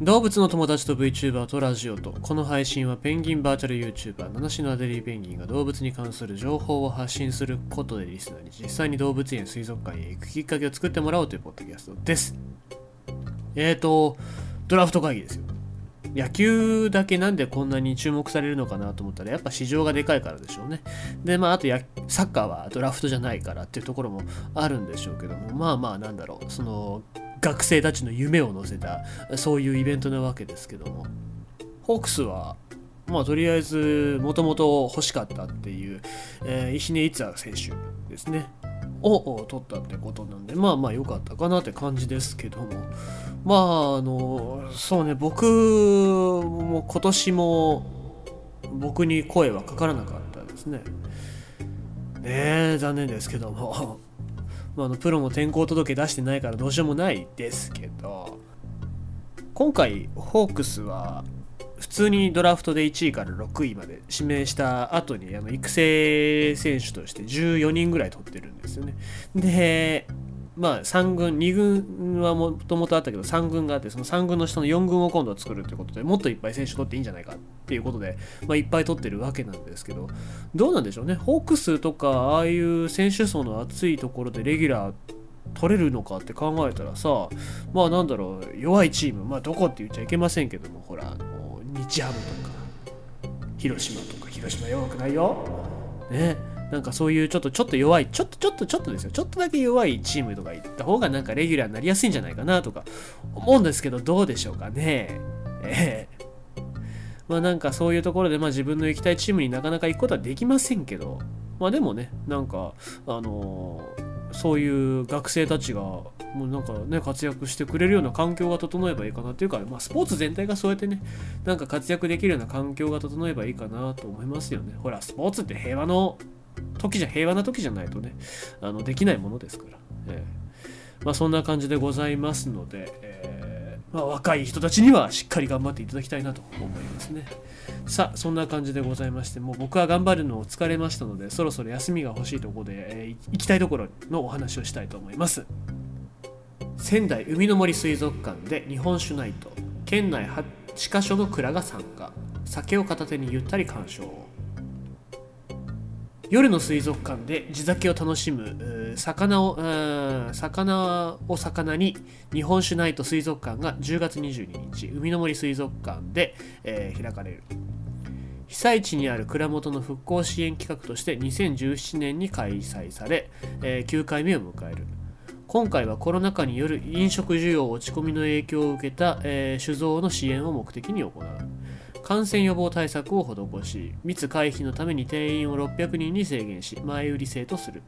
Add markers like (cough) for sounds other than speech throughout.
動物の友達と VTuber とラジオと。この配信はペンギンバーチャル YouTuber 七種のアデリーペンギンが動物に関する情報を発信することでリスナーに実際に動物園水族館へ行くきっかけを作ってもらおうというポッドキャストです。えーとドラフト会議ですよ。野球だけなんでこんなに注目されるのかなと思ったらやっぱ市場がでかいからでしょうね。でまああとやサッカーはドラフトじゃないからっていうところもあるんでしょうけどもまあまあなんだろうその学生たちの夢を乗せたそういうイベントなわけですけども。ホークスはまあとりあえずもともと欲しかったっていう、えー、石根逸也選手ですね。を取ったってことなんでまあまあ良かったかなって感じですけども。まああのそうね僕も今年も僕に声はかからなかったですね。ねえ残念ですけども。まあ、あのプロも転校届出してないからどうしようもないですけど今回ホークスは普通にドラフトで1位から6位まで指名した後にあの育成選手として14人ぐらい取ってるんですよね。でまあ3軍2軍はもともとあったけど3軍があってその3軍の下の4軍を今度は作るということでもっといっぱい選手取っていいんじゃないかっっていうことで、まあ、いっぱい取ってるわけなんですけどどうなんでしょうね。ホークスとかああいう選手層の厚いところでレギュラー取れるのかって考えたらさまあなんだろう弱いチームまあどこって言っちゃいけませんけどもほらあの日ハムとか広島とか広島弱くないよ。ね。なんかそういうちょっとちょっと弱いちょっとちょっとちょっとですよ。ちょっとだけ弱いチームとか行った方がなんかレギュラーになりやすいんじゃないかなとか思うんですけどどうでしょうかね。ええ。まあなんかそういうところでまあ自分の行きたいチームになかなか行くことはできませんけどまあでもねなんかあのー、そういう学生たちがもうなんかね活躍してくれるような環境が整えばいいかなっていうか、まあ、スポーツ全体がそうやってねなんか活躍できるような環境が整えばいいかなと思いますよね。ほらスポーツって平和の時じゃ平和な時じゃないとねあのできないものですから、えー、まあ、そんな感じでございますので、えー、まあ、若い人たちにはしっかり頑張っていただきたいなと思いますね。さあそんな感じでございましてもう僕は頑張るのを疲れましたのでそろそろ休みが欲しいところで、えー、行きたいところのお話をしたいと思います。仙台海の森水族館で日本酒ナイト県内8カ所の蔵が参加。酒を片手にゆったり鑑賞。夜の水族館で地酒を楽しむ魚を魚を魚に日本酒ナイト水族館が10月22日海の森水族館で、えー、開かれる。被災地にある蔵元の復興支援企画として2017年に開催され、えー、9回目を迎える。今回はコロナ禍による飲食需要落ち込みの影響を受けた、えー、酒造の支援を目的に行う。感染予防対策を施し密回避のために定員を600人に制限し前売り制とする。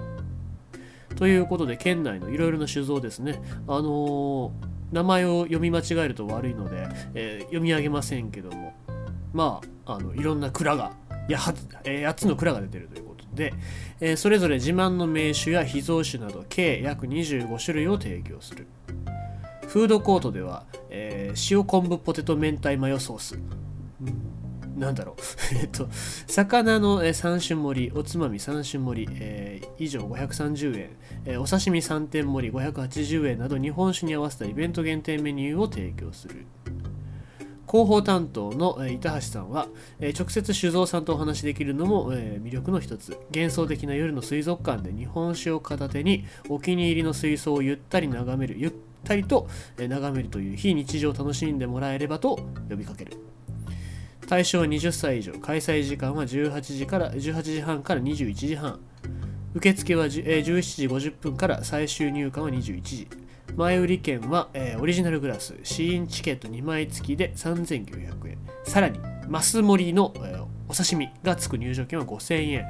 ということで県内のいろいろな酒造ですね。あのー、名前を読み間違えると悪いので、えー、読み上げませんけども。まあいろんな蔵がや、えー、8つの蔵が出てるということで、えー、それぞれ自慢の名酒や秘蔵酒など計約25種類を提供する。フードコートでは、えー、塩昆布ポテト明太マヨソース。なんだろう。(laughs) えっと、魚の3種盛り、おつまみ3種盛り、えー、以上530円、えー、お刺身3点盛り580円など日本酒に合わせたイベント限定メニューを提供する。広報担当の板橋さんは、直接酒造さんとお話しできるのも、魅力の一つ。幻想的な夜の水族館で日本酒を片手にお気に入りの水槽をゆったり眺めるゆったりと眺めるという非日常を楽しんでもらえればと呼びかける。対象は20歳以上。開催時間は18時から18時半から21時半。受付は17時50分から最終入館は21時。前売り券は、えー、オリジナルグラス。試飲チケット2枚付きで3900円。さらにマス盛りの、えー、お刺身が付く入場券は5000円。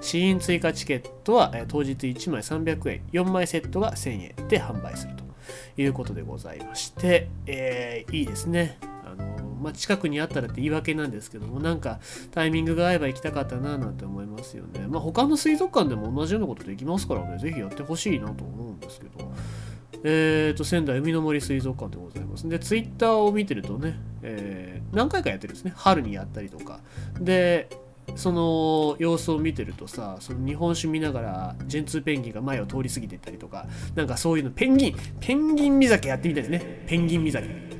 試飲追加チケットは、えー、当日1枚300円。4枚セットが1000円で販売するということでございまして、えー、いいですね。まあ、近くにあったらって言い訳なんですけどもなんかタイミングが合えば行きたかったななんて思いますよね。まあ他の水族館でも同じようなことできますからね是非やってほしいなと思うんですけど。えーと仙台海の森水族館でございます。でツイッターを見てるとね、えー、何回かやってるんですね。春にやったりとか。でその様子を見てるとさその日本酒見ながらジェンツーペンギンが前を通り過ぎてったりとかなんかそういうのペンギンペンギン見酒やってみたいですね。ペンギン見酒。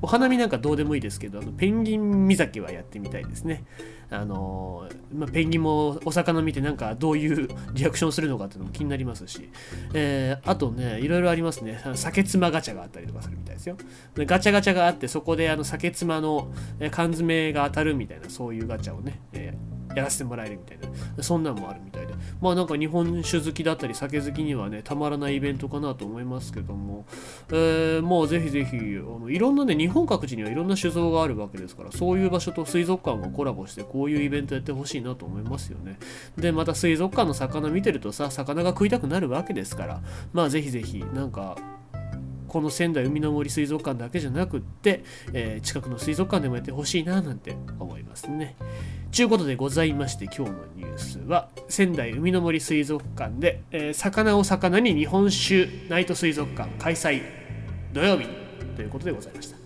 お花見なんかどうでもいいですけどあのペンギン岬はやってみたいですね。あのまあ、ペンギンもお魚見てなんかどういう (laughs) リアクションするのかっていうのも気になりますし、えー、あとねいろいろありますね。酒妻ガチャがあったりとかするみたいですよ。でガチャガチャがあってそこであの酒妻の缶詰が当たるみたいなそういうガチャをね、やらせてもらえるみたいな。そんなんもあるみたいで。まあなんか日本酒好きだったり酒好きにはねたまらないイベントかなと思いますけども、えー、もうぜひぜひあのいろんなね日本各地にはいろんな酒造があるわけですからそういう場所と水族館がコラボしてこういうイベントやってほしいなと思いますよね。でまた水族館の魚見てるとさ魚が食いたくなるわけですからまあぜひぜひなんかこの仙台海の森水族館だけじゃなくって、えー、近くの水族館でもやってほしいななんて思いますね。ちゅうことでございまして今日のニュースは仙台海の森水族館で、えー、魚を魚に日本酒ナイト水族館開催土曜日ということでございました。